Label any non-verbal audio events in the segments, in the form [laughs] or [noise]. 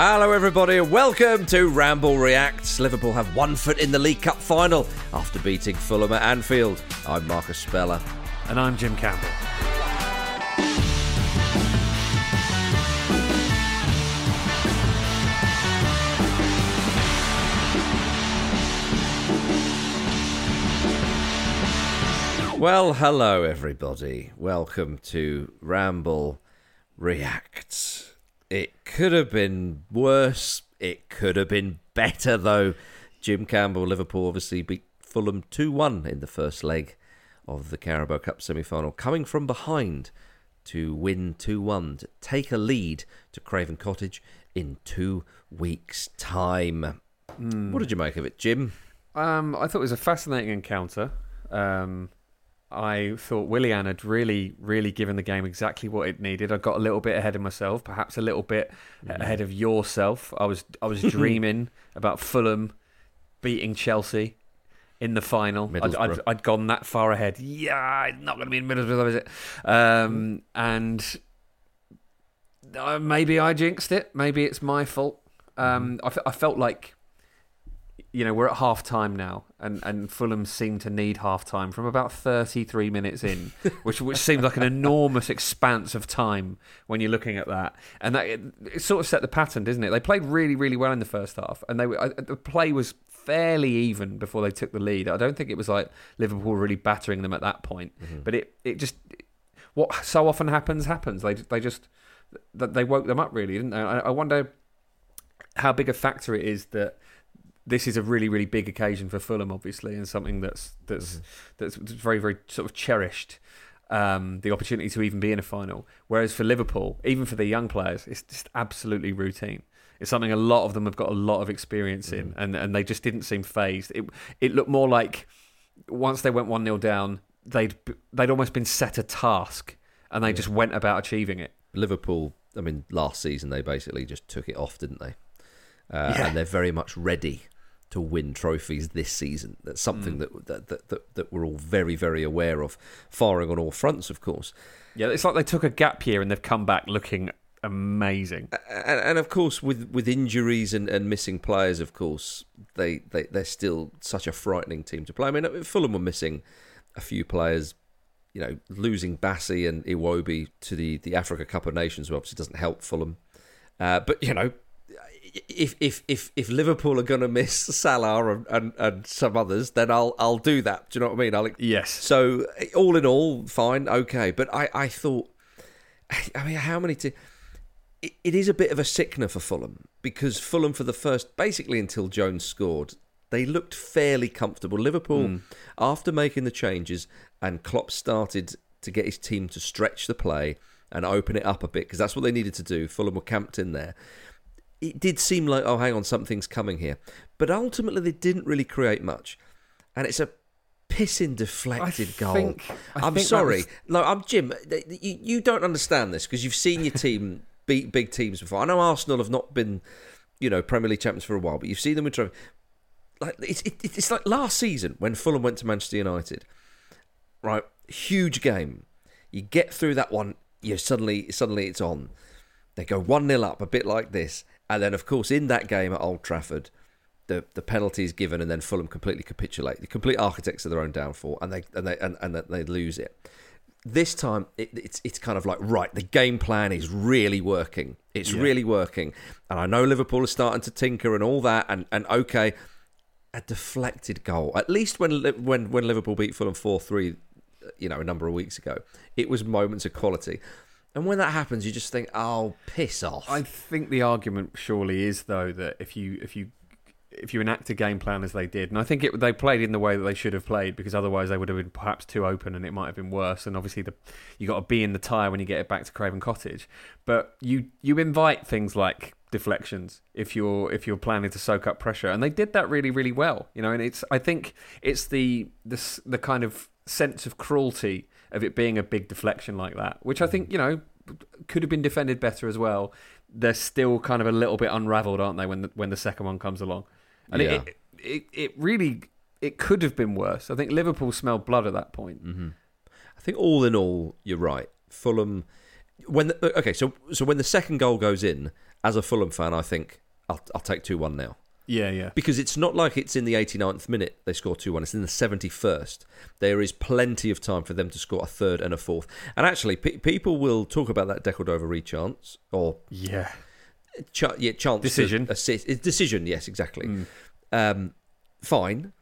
Hello, everybody, and welcome to Ramble Reacts. Liverpool have one foot in the League Cup final after beating Fulham at Anfield. I'm Marcus Speller. And I'm Jim Campbell. Well, hello, everybody. Welcome to Ramble Reacts. It could have been worse. It could have been better, though. Jim Campbell, Liverpool, obviously beat Fulham 2 1 in the first leg of the Carabao Cup semi final, coming from behind to win 2 1, to take a lead to Craven Cottage in two weeks' time. Mm. What did you make of it, Jim? Um, I thought it was a fascinating encounter. Um, I thought Willian had really, really given the game exactly what it needed. I got a little bit ahead of myself, perhaps a little bit mm. ahead of yourself. I was, I was [laughs] dreaming about Fulham beating Chelsea in the final. I'd, I'd, I'd, gone that far ahead. Yeah, it's not going to be in Middlesbrough, is it? Um, and uh, maybe I jinxed it. Maybe it's my fault. Um, I, f- I felt like you know, we're at half time now, and, and Fulham seem to need half time from about 33 minutes in, [laughs] which which seems like an enormous expanse of time when you're looking at that. And that it, it, sort of set the pattern, doesn't it? They played really, really well in the first half, and they I, the play was fairly even before they took the lead. I don't think it was like Liverpool really battering them at that point, mm-hmm. but it, it just what so often happens happens. They they just they woke them up really, didn't they? I, I wonder how big a factor it is that this is a really really big occasion for Fulham, obviously, and something that's that's mm-hmm. that's very very sort of cherished. Um, the opportunity to even be in a final. Whereas for Liverpool, even for the young players, it's just absolutely routine. It's something a lot of them have got a lot of experience mm-hmm. in, and, and they just didn't seem phased. It it looked more like once they went one 0 down, they'd they'd almost been set a task, and they yeah. just went about achieving it. Liverpool, I mean, last season they basically just took it off, didn't they? Uh, yeah. And they're very much ready to win trophies this season. That's something mm. that, that, that, that, that we're all very, very aware of, firing on all fronts, of course. Yeah, it's like they took a gap year and they've come back looking amazing. And, and of course, with, with injuries and, and missing players, of course, they, they, they're still such a frightening team to play. I mean, Fulham were missing a few players. You know, losing Bassey and Iwobi to the, the Africa Cup of Nations obviously doesn't help Fulham. Uh, but, you know, if if if if Liverpool are going to miss Salah and, and, and, some others, then I'll I'll do that. Do you know what I mean? I'll, yes. So all in all, fine, okay. But I I thought, I mean, how many? T- it, it is a bit of a sickener for Fulham because Fulham for the first basically until Jones scored, They looked fairly comfortable. Liverpool, mm. after making the changes and Klopp started to get his team to stretch the play and open it up a bit because that's what they needed to do. Fulham were camped in there. It did seem like, oh, hang on, something's coming here. But ultimately, they didn't really create much. And it's a pissing deflected goal. think- I I'm think sorry. was- No, I'm Jim. You, you don't understand this because you've seen your team [laughs] beat big teams before. I know Arsenal have not been, you know, Premier League champions for a while, but you've seen them with trophy. Like it's it, it's like last season when Fulham went to Manchester United. Right, huge game. You get through that one. You suddenly suddenly it's on. They go one 0 up, a bit like this, and then of course in that game at Old Trafford, the the penalty is given, and then Fulham completely capitulate. The complete architects of their own downfall, and they and they and, and they lose it. This time, it, it's it's kind of like right. The game plan is really working. It's really working, and I know Liverpool is starting to tinker and all that. And and okay, a deflected goal. At least when when when Liverpool beat Fulham four three, you know, a number of weeks ago, it was moments of quality. And when that happens, you just think, "Oh, piss off!" I think the argument surely is though that if you if you if you enact a game plan as they did, and I think it, they played in the way that they should have played because otherwise they would have been perhaps too open and it might have been worse. And obviously the you got to be in the tyre when you get it back to Craven Cottage, but you you invite things like deflections if you're if you're planning to soak up pressure, and they did that really really well. You know, and it's I think it's the the the kind of sense of cruelty of it being a big deflection like that, which I mm. think you know could have been defended better as well. They're still kind of a little bit unravelled, aren't they? When the, when the second one comes along, and Yeah. it, it it really it could have been worse. I think Liverpool smelled blood at that point. Mm-hmm. I think all in all, you're right. Fulham, when the, okay, so so when the second goal goes in, as a Fulham fan, I think I'll, I'll take two one now Yeah, yeah, because it's not like it's in the 89th minute they score two one. It's in the 71st. There is plenty of time for them to score a third and a fourth. And actually, pe- people will talk about that De Cordova-Reid chance or yeah. ch- yeah, chance Decision. assist decision. Yes, exactly. Um, fine,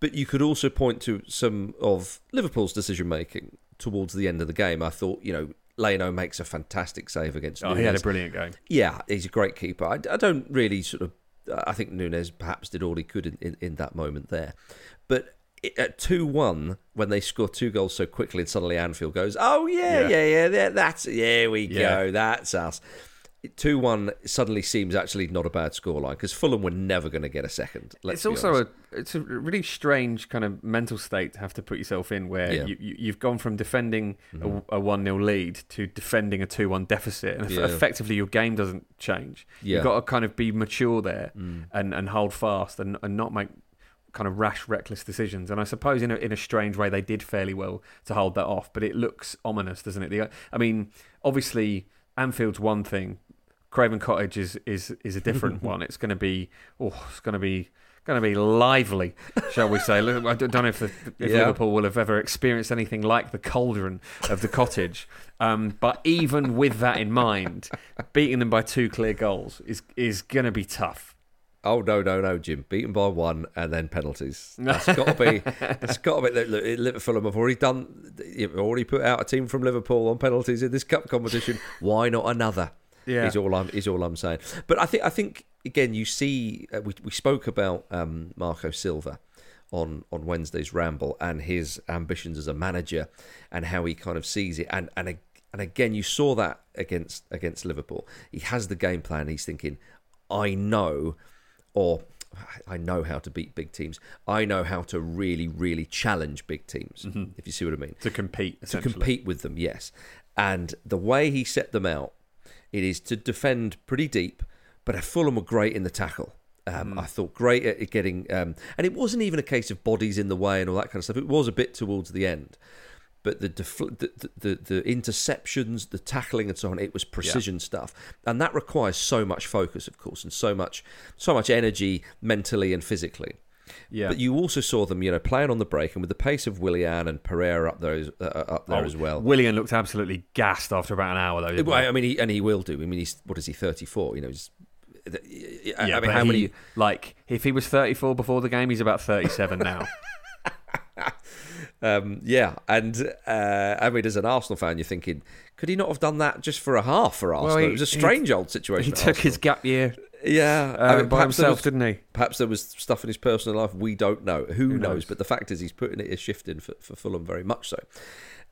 but you could also point to some of Liverpool's decision making towards the end of the game. I thought, you know, Leno makes a fantastic save against. Oh, he had a brilliant game. Yeah, he's a great keeper. I, I don't really sort of. I think Nunez perhaps did all he could in, in, in that moment there, but at two one when they score two goals so quickly, and suddenly Anfield goes, "Oh yeah, Yeah. yeah, yeah, yeah that's yeah, we Yeah. go, that's us." Two one suddenly seems actually not a bad scoreline because Fulham were never going to get a second. It's also honest. a it's a really strange kind of mental state to have to put yourself in where Yeah. Mm-hmm. you, you've gone from defending a one 0 lead to defending a two one deficit, and Yeah. effectively your game doesn't change. Yeah. You've got to kind of be mature there Mm. and and hold fast and and not make kind of rash, reckless decisions. And I suppose in a in a strange way they did fairly well to hold that off, but it looks ominous, doesn't it? The, I mean, obviously Anfield's one thing. Craven Cottage is is is a different [laughs] one. It's going to be oh, it's going to be going to be lively, shall we say? I don't know if, the, if Yeah. Liverpool will have ever experienced anything like the cauldron of the cottage. Um, but even with that in mind, beating them by two clear goals is is going to be tough. Oh no, no, no, Jim! Beaten by one and then penalties. That's [laughs] got to be. That's got to be. Look, look, Liverpool have already done. You've already put out a team from Liverpool on penalties in this cup competition. Why not another? Yeah. is all I'm is all I'm saying. But I think I think again you see uh, we we spoke about um, Marco Silva on on Wednesday's ramble and his ambitions as a manager and how he kind of sees it and and and again you saw that against against Liverpool. He has the game plan. He's thinking, I know, or I know how to beat big teams. I know how to really really challenge big teams. If you see what I mean to compete. to compete with them, yes. And the way he set them out, it is to defend pretty deep, but Fulham were great in the tackle. Um, Hmm. I thought great at getting, um, and it wasn't even a case of bodies in the way and all that kind of stuff. It was a bit towards the end, but the defl- the, the, the the interceptions, the tackling, and so on, it was precision stuff, and that requires so much focus, of course, and so much so much energy mentally and physically. Yeah. But you also saw them, you know, playing on the break and with the pace of Willian and Pereira up there, as- uh, up there Oh, as well. Willian looked absolutely gassed after about an hour, though. Well, he? I mean, he, and he will do. I mean, he's what is he? Thirty-four. You know, he's, I yeah, mean, how he- many? Like, if he was 34 before the game, he's about 37 now. [laughs] Um, yeah, and uh, I mean, as an Arsenal fan, you're thinking, could he not have done that just for a half for Arsenal? he- it was a he- strange old situation. he took his gap year Yeah, uh, I mean, by himself, was- didn't he? Perhaps there was stuff in his personal life we don't know. Who, knows? knows? But the fact is, he's putting it a shift in for, for Fulham very much so.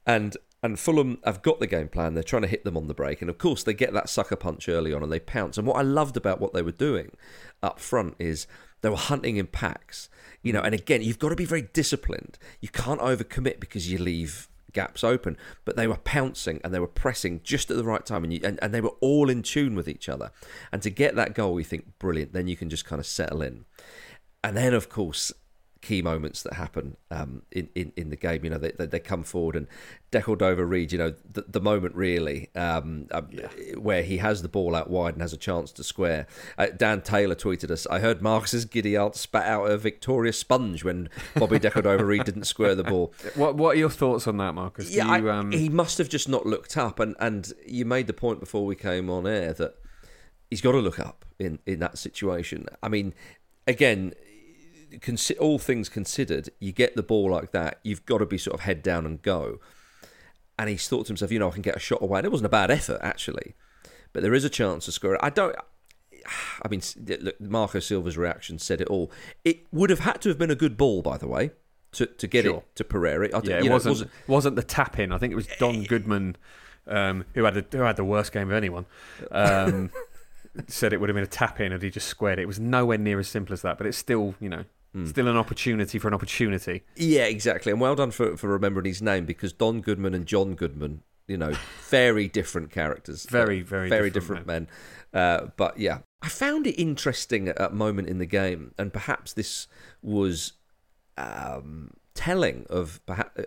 And and Fulham have got the game plan. They're trying to hit them on the break, and of course they get that sucker punch early on and they pounce. And what I loved about what they were doing up front is they were hunting in packs. You know, and again, you've got to be very disciplined. You can't overcommit because you leave gaps open. But they were pouncing and they were pressing just at the right time, and, you, and and they were all in tune with each other. And to get that goal, we think brilliant. Then you can just kind of settle in. And then, of course, key moments that happen um, in, in, in the game. You know, they, they, they come forward and De Cordova-Reid, you know, the, the moment really um, um, where he has the ball out wide and has a chance to square. Uh, Dan Taylor tweeted us, I heard Marcus's giddy aunt spat out a victorious sponge when Bobby De Cordova-Reid didn't square the ball. [laughs] What What are your thoughts on that, Marcus? Do Yeah, you, I- um, he must have just not looked up, and, and you made the point before we came on air that he's got to look up in, in that situation. I mean, again, all things considered, you get the ball like that, you've got to be sort of head down and go. And he's thought to himself, you know, I can get a shot away. And it wasn't a bad effort actually, but there is a chance to score it. I don't. I mean, look, Marco Silva's reaction said it all. It would have had to have been a good ball, by the way, to, to get Sure. it to Pereira. I, yeah, it know, wasn't, it wasn't the tap in. I think it was Don Goodman um, who had the, who had the worst game of anyone. Um, [laughs] said it would have been a tap in and he just squared it. It was nowhere near as simple as that, but it's still you know Hmm. still an opportunity for an opportunity. Yeah, exactly. And well done for, for remembering his name because Don Goodman and John Goodman, you know, [laughs] very different characters. Very, very very different different, men. Uh, but yeah, I found it interesting at a moment in the game, and perhaps this was um, telling of perhaps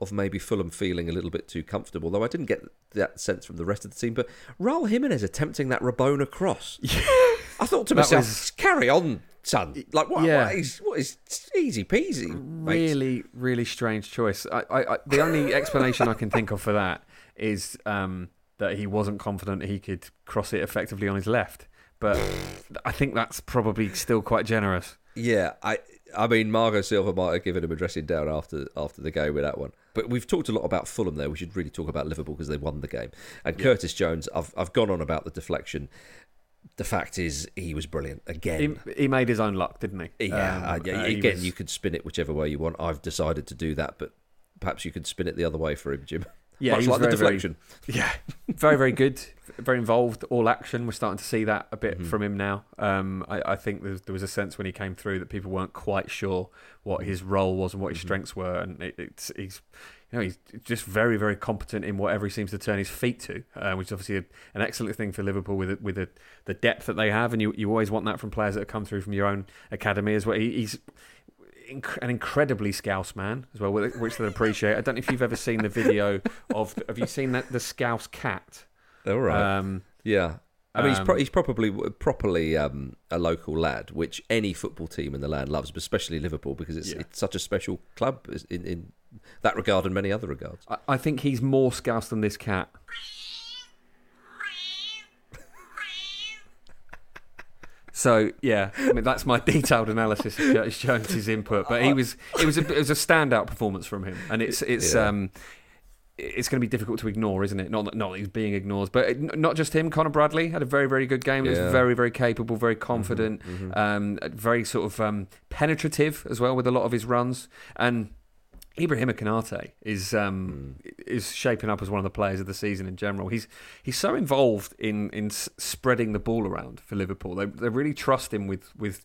of maybe Fulham feeling a little bit too comfortable. Though I didn't get that sense from the rest of the team. But Raul Jimenez attempting that Rabona cross. [laughs] I thought to That myself, was- carry on, son. Like what? Yeah. What is, what is easy peasy? mate. Really, really strange choice. I, I, I, the only explanation I can think of for that is um, that he wasn't confident he could cross it effectively on his left. But I think that's probably still quite generous. Yeah, I I mean Marco Silva might have given him a dressing down after after the game with that one. But we've talked a lot about Fulham there. We should really talk about Liverpool because they won the game. And Curtis Jones, I've I've gone on about the deflection. The fact is, he was brilliant again. He, he made his own luck, didn't he? yeah, Um, uh, yeah, uh, again, was- you could spin it whichever way you want. I've decided to do that, but perhaps you could spin it the other way for him, Jim. [laughs] Yeah, Much he was like the very, very- deflection. [laughs] Yeah, very, very good. Very involved, all action. We're starting to see that a bit Mm-hmm. from him now. Um, I, I think there was, there was a sense when he came through that people weren't quite sure what his role was and what Mm-hmm. his strengths were, and it, it's he's. You know, he's just very, very competent in whatever he seems to turn his feet to, uh, which is obviously a, an excellent thing for Liverpool with it- with the, the depth that they have, and you, you always want that from players that have come through from your own academy as well. He, he's inc- an incredibly scouse man as well, which which they appreciate. I don't know if you've ever seen the video of. Have you seen that the scouse cat? All right. Um, yeah. I mean, he's, pro- um, he's probably properly um, a local lad, which any football team in the land loves, but especially Liverpool because it's, Yeah. it's such a special club in, in that regard and many other regards. I, I think he's more scouse than this cat. So yeah, I mean that's my [laughs] detailed analysis of Curtis Jones's input. But he was it was a it was a standout performance from him, and it's it's Yeah. um it's going to be difficult to ignore, isn't it? Not that not that he's being ignored, but it, not just him. Conor Bradley had a very very good game. He Yeah. was very very capable, very confident, um, very sort of um, penetrative as well with a lot of his runs and. Ibrahima Konaté is um, is shaping up as one of the players of the season in general. He's he's so involved in in spreading the ball around for Liverpool. They they really trust him with with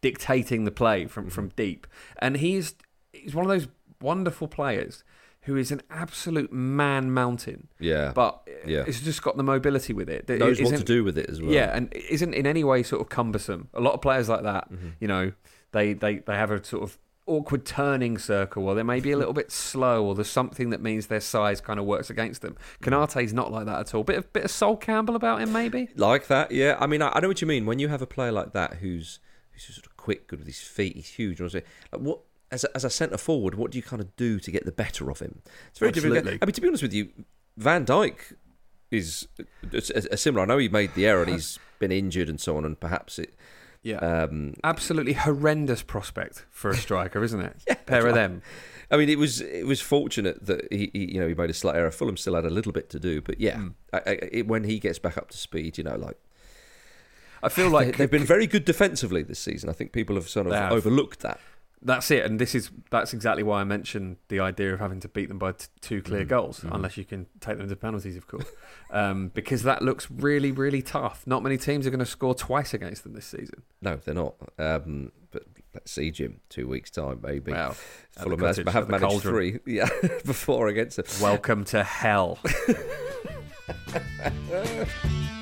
dictating the play from from deep, and he's he's one of those wonderful players who is an absolute man mountain, Yeah. but Yeah. it's just got the mobility with it. knows what to do with it as well. yeah, and isn't in any way sort of cumbersome. A lot of players like that, Mm-hmm. you know, they, they, they have a sort of awkward turning circle, or they may be a little bit slow, or there's something that means their size kind of works against them. Konaté's not like that at all. Bit of bit of Sol Campbell about him, maybe. Like that, yeah. I mean, I, I know what you mean. When you have a player like that who's who's sort of quick, good with his feet, he's huge. you know what Like what as a, as a centre forward, what do you kind of do to get the better of him? It's very difficult. Absolutely. I mean, to be honest with you, Van Dijk is it's a, a similar. I know he made the error and he's been injured and so on, and perhaps it. Yeah. Um, Absolutely horrendous prospect for a striker, isn't it? [laughs] yeah, Pair of them. I mean, it was it was fortunate that he, he you know he made a slight error. Fulham still had a little bit to do, but yeah, Mm. I, I, it, when he gets back up to speed, you know, like I feel like [sighs] they, have been very good defensively this season. I think people have sort of have. overlooked that. That's it, and this is that's exactly why I mentioned the idea of having to beat them by t- two clear mm. goals, mm. unless you can take them to penalties, of course, um, because that looks really, really tough. Not many teams are going to score twice against them this season. No, they're not. Um, but let's see, Jim, two weeks time, maybe. Well, Fulham has, have managed cauldron. three, yeah, [laughs] before against them. Welcome to hell. [laughs]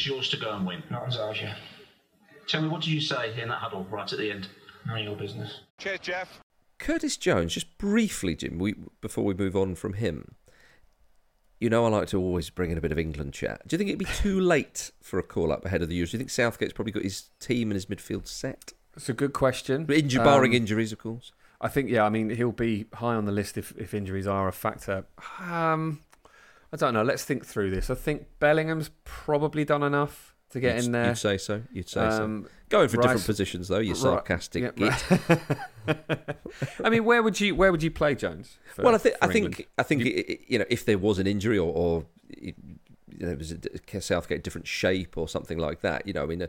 It's yours to go and win. Not as ours, yeah. Tell me, what did you say in that huddle right at the end? None of your business. Cheers, Jeff. Curtis Jones, just briefly, Jim, we, before we move on from him. You know, I like to always bring in a bit of England chat. Do you think it'd be too late for a call up ahead of the Euros? Do you think Southgate's probably got his team and his midfield set? It's a good question. Injury, barring um, injuries, of course. I think, yeah, I mean, he'll be high on the list if, if injuries are a factor. Um, I don't know. Let's think through this. I think Bellingham's probably done enough to get you'd, in there. You'd say so. You'd say um, so. Going for Rice, different positions though. You're sarcastic yeah, [laughs] I mean, where would you where would you play Jones? For, well, I think I think I think you, you, know if there was an injury or, or you know, it was a Southgate different shape or something like that. You know, I mean, uh,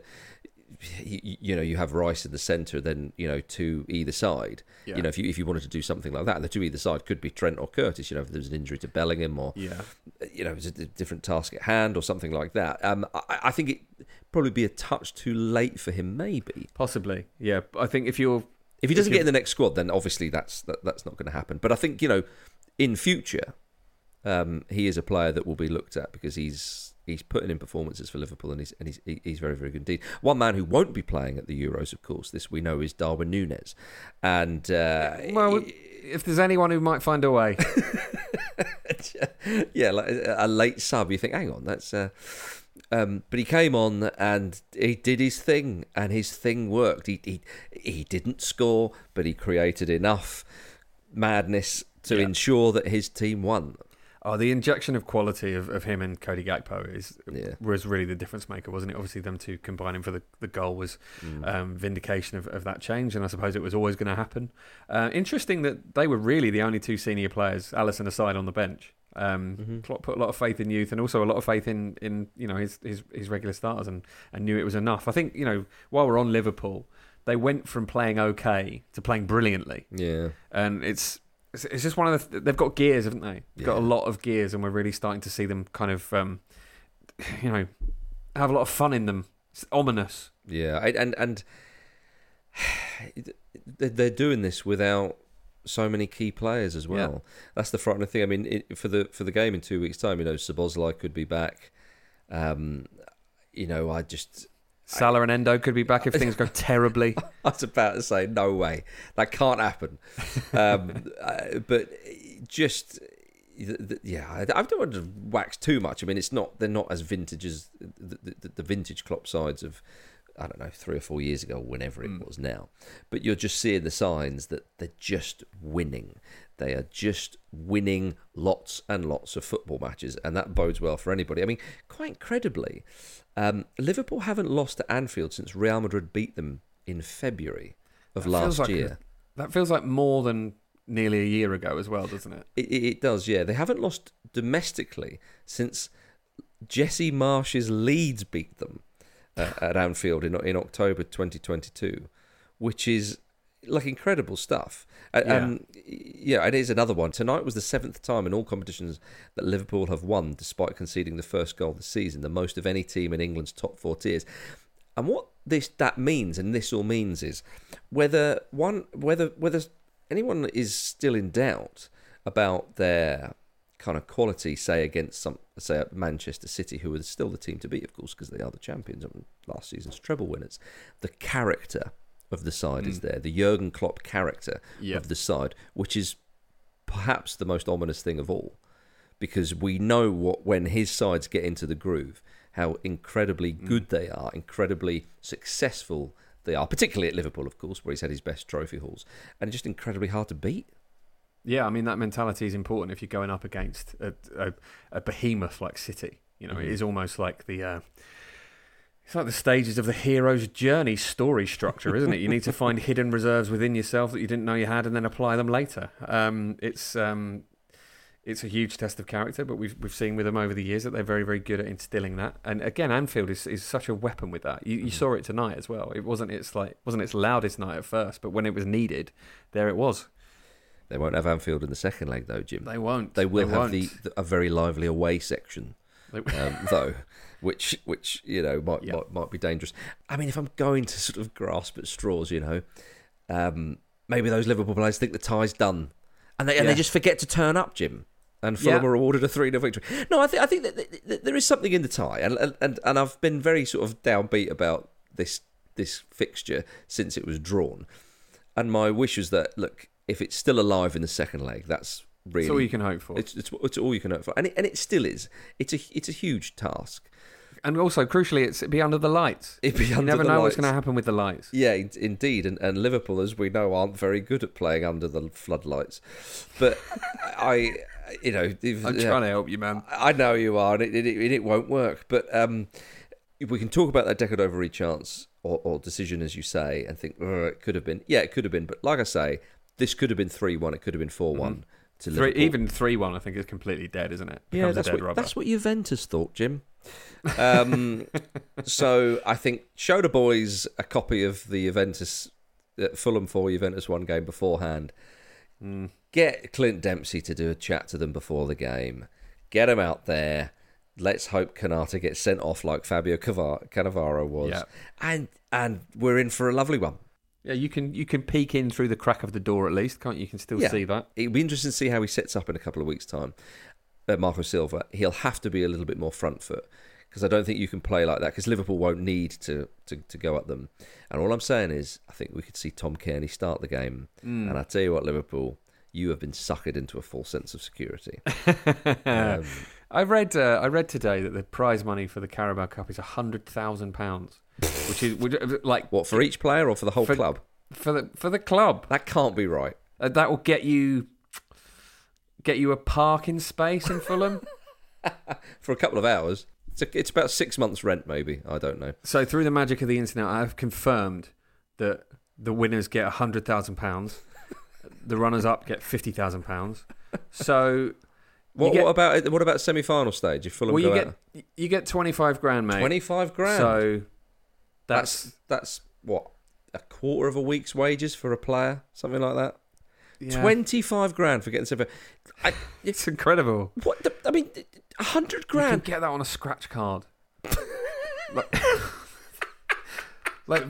you, you, know, you have Rice in the centre, then you know to either side. Yeah. You know, if you if you wanted to do something like that, the two either side could be Trent or Curtis. You know, if there's an injury to Bellingham or yeah, you know, it's a different task at hand or something like that. Um, I, I think it probably be a touch too late for him, maybe. Possibly, yeah. I think if you're if he doesn't if get in the next squad, then obviously that's that, that's not going to happen. But I think you know, in future, um, he is a player that will be looked at because he's he's putting in performances for Liverpool, and he's and he's he's very very good indeed. One man who won't be playing at the Euros, of course, this we know is Darwin Nunez, and uh, well, if there's anyone who might find a way, [laughs] yeah, like a late sub, you think, hang on, that's. Uh, um, but he came on and he did his thing, and his thing worked. He he he didn't score, but he created enough madness to yeah. ensure that his team won. Oh, the injection of quality of, of him and Cody Gakpo is Yeah. was really the difference maker, wasn't it? Obviously, them two combining for the, the goal was Mm. um, vindication of, of that change, and I suppose it was always going to happen. Uh, interesting that they were really the only two senior players, Alisson aside, on the bench. Um, Mm-hmm. Klopp put a lot of faith in youth, and also a lot of faith in, in you know his, his his regular starters, and, and knew it was enough. I think you know while we're on Liverpool, they went from playing okay to playing brilliantly Yeah. and it's it's it's just one of the they've got gears, haven't they? They've got a lot of gears, and we're really starting to see them kind of, um, you know, have a lot of fun in them. It's ominous. Yeah, I- and and [sighs] they- they're doing this without so many key players as well. That's the frightening thing. I mean, it, for the for the game in two weeks' time, you know, Szoboszlai could be back. Um, you know, I just Salah and Endo could be back if things go terribly. [laughs] I was about to say, no way, that can't happen. Um, [laughs] uh, but just, yeah, I don't want to wax too much. I mean, it's not they're not as vintage as the, the, the vintage Klopp sides of, I don't know, three or four years ago, whenever it was now. But you're just seeing the signs that they're just winning. They are just winning lots and lots of football matches, and that bodes well for anybody. I mean, quite incredibly, um, Liverpool haven't lost to Anfield since Real Madrid beat them in February of That last like year. That feels like more than nearly a year ago as well, doesn't it? It, it, it does, yeah. They haven't lost domestically since Jesse Marsch's Leeds beat them uh, at Anfield in in October 2022, which is like incredible stuff. Yeah. Um, yeah, it is another one. Tonight was the seventh time in all competitions that Liverpool have won, despite conceding the first goal of the season, the most of any team in England's top four tiers. And what this that means, and this all means, is whether one whether whether anyone is still in doubt about their kind of quality, say against some say Manchester City, who are still the team to beat, of course, because they are the champions and last season's treble winners. The character of the side is mm. there, the Jurgen Klopp character Yeah. of the side, which is perhaps the most ominous thing of all, because we know what when his sides get into the groove, how incredibly mm. good they are, incredibly successful they are, particularly at Liverpool, of course, where he's had his best trophy hauls, and just incredibly hard to beat. Yeah, I mean that mentality is important if you're going up against a, a, a behemoth like City. You know, it mm. is almost like the uh, it's like the stages of the hero's journey story structure, isn't it? You need to find [laughs] hidden reserves within yourself that you didn't know you had, and then apply them later. Um, it's um, it's a huge test of character, but we've we've seen with them over the years that they're very very good at instilling that. And again, Anfield is, is such a weapon with that. You, you saw it tonight as well. It wasn't its like wasn't its loudest night at first, but when it was needed, there it was. They won't have Anfield in the second leg, though, Jim. They won't. They will have won't. the, the a very lively away section, um, [laughs] though, which which you know might, Yeah. might might be dangerous. I mean, if I'm going to sort of grasp at straws, you know, um, maybe those Liverpool players think the tie's done, and they and Yeah. they just forget to turn up, Jim. And Fulham Yeah. are awarded a 3 0 victory. No, I think I think that, there is something in the tie, and, and and and I've been very sort of downbeat about this this fixture since it was drawn. And my wish is that look, if it's still alive in the second leg, that's really That's all you can hope for. it's, it's it's all you can hope for, and it, and it still is. It's a it's a huge task. And also, crucially, it's be under the lights. It'd be you never know what's going to happen with the lights. Yeah, in- indeed, and, and Liverpool, as we know, aren't very good at playing under the floodlights. But [laughs] I, you know, if- I'm yeah, trying to help you, man. I know you are, and it, it, it, it won't work. But um, if we can talk about that De Cordova-Reid chance or, or decision, as you say, and think "Oh, it could have been. Yeah, it could have been. But like I say, this could have been three one. It could have been four one to. Three, Liverpool. even three one, I think, is completely dead, isn't it? Yeah, Becomes a that's dead what that's what Juventus thought, Jim. Um, [laughs] so I think show the boys a copy of the Juventus uh, Fulham four Juventus one game beforehand. Mm. Get Clint Dempsey to do a chat to them before the game. Get him out there. Let's hope Konaté gets sent off like Fabio Cavar- Cannavaro was, Yeah. and and we're in for a lovely one. Yeah, you can you can peek in through the crack of the door at least, can't you? You can still Yeah. see that. It'll be interesting to see how he sets up in a couple of weeks' time. Uh, Marco Silva, he'll have to be a little bit more front foot because I don't think you can play like that because Liverpool won't need to, to, to go at them. And all I'm saying is, I think we could see Tom Cairney start the game. Mm. And I tell you what, Liverpool, you have been suckered into a false sense of security. [laughs] Um, I read uh, I read today that the prize money for the Carabao Cup is hundred thousand pounds, which is like what for each player or for the whole For- club? for the for the club. That can't be right. Uh, that will get you get you a parking space in Fulham? [laughs] For a couple of hours. It's, a, it's about six months' rent, maybe. I don't know. so through the magic of the internet, I have confirmed that the winners get hundred thousand pounds, the runners-up get fifty thousand pounds. So What, get- what about what about semi-final stage? If Fulham well, you out? get you get twenty-five grand, mate. twenty-five grand. So that's, that's that's what a quarter of a week's wages for a player, something like that. yeah. Twenty-five grand for getting semi. I, [laughs] It's incredible. what? The, I mean, a hundred You can grand. get that on a scratch card. [laughs] like, like,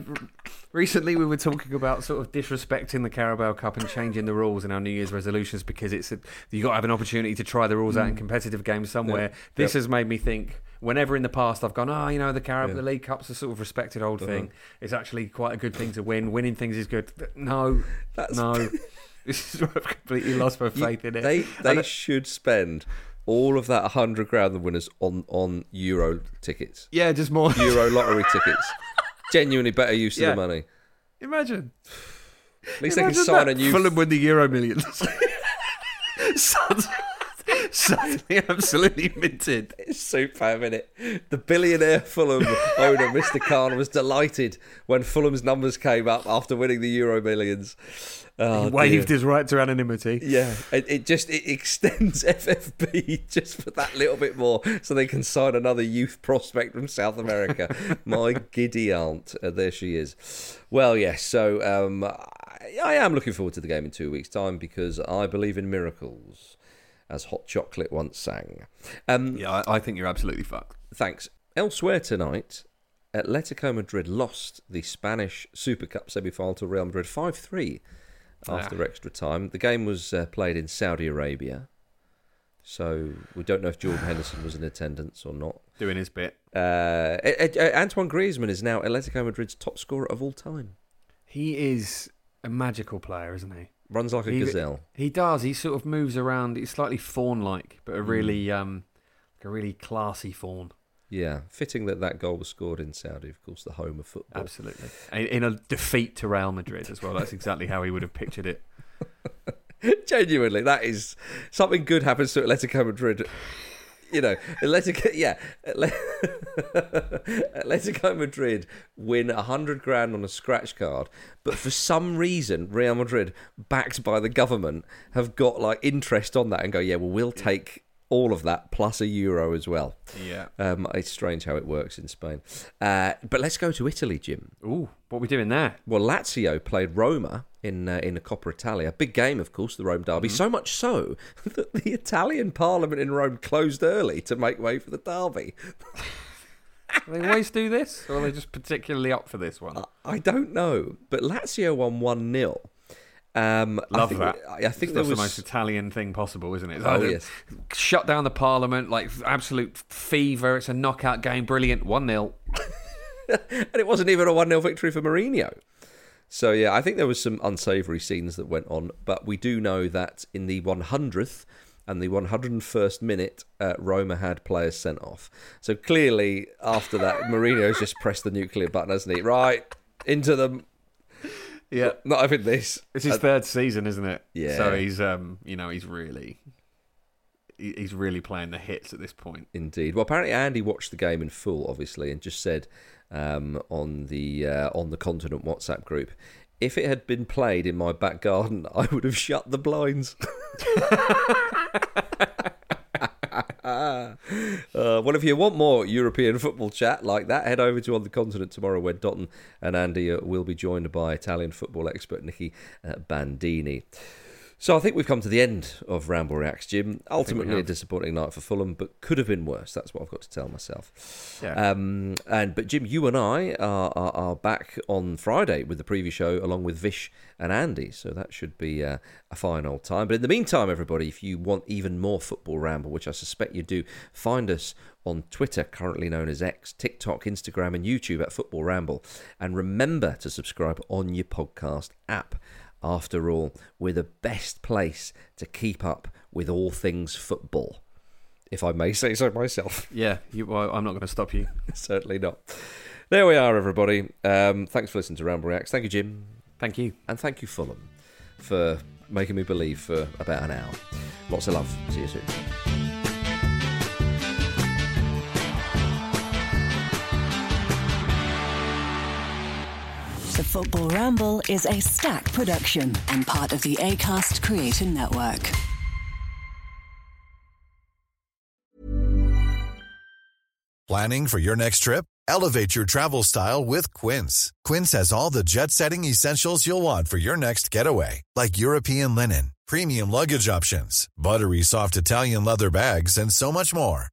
recently, we were talking about sort of disrespecting the Carabao Cup and changing the rules in our New Year's resolutions because it's a, you got to have an opportunity to try the rules out in mm. competitive games somewhere. This has made me think. Whenever in the past I've gone, oh, you know, the Carab, Yeah. the League Cup's a sort of respected old Uh-huh. thing. It's actually quite a good thing to win. Winning things is good. No, [laughs] That's- no. [laughs] [laughs] this is where I've completely lost my You- faith in it. They they I- should spend all of that hundred grand the winners on on Euro tickets, yeah, just more. Euro lottery tickets. Genuinely better use of the money. Imagine. At least they can sign that. a new. Fulham win the Euro Millions. suddenly, suddenly absolutely minted. It's super minute. The billionaire Fulham owner, Mr. Khan, was delighted when Fulham's numbers came up after winning the Euro Millions. Oh, he waved dear. his right to anonymity. Yeah, it, it just it extends [laughs] FFP just for that little bit more, so they can sign another youth prospect from South America. [laughs] My giddy aunt, uh, there she is. Well, yes. So um, I, I am looking forward to the game in two weeks' time because I believe in miracles, as Hot Chocolate once sang. Um, Yeah, I, I think you're absolutely fucked. Thanks. Elsewhere tonight, Atletico Madrid lost the Spanish Super Cup semi-final to Real Madrid 5-3 after extra time. The game was uh, played in Saudi Arabia, so we don't know if Jordan Henderson was in attendance or not. Doing his bit. Uh, Antoine Griezmann is now Atletico Madrid's top scorer of all time. He is a magical player, isn't he? Runs like a He- gazelle. He does. He sort of moves around. He's slightly fawn-like, but a really, um, like a really classy fawn. Yeah, fitting that that goal was scored in Saudi, of course, the home of football. Absolutely. In a defeat to Real Madrid as well. That's exactly how he would have pictured it. [laughs] Genuinely, that is something good happens to Atletico Madrid. You know, Atletico, [laughs] yeah, Atle- [laughs] Atletico Madrid win a hundred grand on a scratch card, but for some reason, Real Madrid, backed by the government, have got like interest on that and go, yeah, well, we'll take all of that plus a euro as well. Yeah. Um, it's strange how it works in Spain. Uh, but let's go to Italy, Jim. Ooh, what are we doing there? Well, Lazio played Roma in uh, in the Coppa Italia. Big game, of course, the Rome derby. So much so [laughs] that the Italian Parliament in Rome closed early to make way for the derby. [laughs] They always do this, or are they just particularly up for this one? I don't know, but Lazio won one 0 um, I Love think, that. I I think That's was the most Italian thing possible, isn't it? Oh, Like, yes. Shut down the parliament, like absolute fever. It's a knockout game. Brilliant. 1 0. [laughs] and it wasn't even a 1 0 victory for Mourinho. So, yeah, I think there was some unsavoury scenes that went on, but we do know that in the 100th and the 101st minute, uh, Roma had players sent off. So, clearly, after that, Mourinho's just pressed the nuclear button, hasn't he? Right, into them. Yeah. Not having this. It's his Uh, third season, isn't it? Yeah. So he's, um, you know, he's really, he's really playing the hits at this point. Indeed. Well, apparently Andy watched the game in full, obviously, and just said um, on the uh, on the Continent WhatsApp group, if it had been played in my back garden, [laughs] I would have shut the blinds. [laughs] [laughs] [laughs] Uh, well, if you want more European football chat like that, head over to On the Continent tomorrow, where Dotun and Andy uh, will be joined by Italian football expert Nicky uh, Bandini. So I think we've come to the end of Ramble Reacts, Jim. Ultimately, a disappointing night for Fulham, but could have been worse. That's what I've got to tell myself. Yeah. Um, and but Jim, you and I are, are, are back on Friday with the preview show, along with Vish and Andy. So that should be uh, a fine old time. But in the meantime, everybody, if you want even more football ramble, which I suspect you do, find us on Twitter, currently known as X, TikTok, Instagram, and YouTube at Football Ramble. And remember to subscribe on your podcast app. After all, we're the best place to keep up with all things football, if I may say so myself. [laughs] Yeah, you, well, I'm not going to stop you. Certainly not. There we are, everybody. Um, thanks for listening to Ramble Reacts. Thank you, Jim. Thank you. And thank you, Fulham, for making me believe for about an hour. Lots of love. See you soon. Football Ramble is a Stak production and part of the ACAST Creator Network. Planning for your next trip? Elevate your travel style with Quince. Quince has all the jet setting essentials you'll want for your next getaway, like European linen, premium luggage options, buttery soft Italian leather bags, and so much more.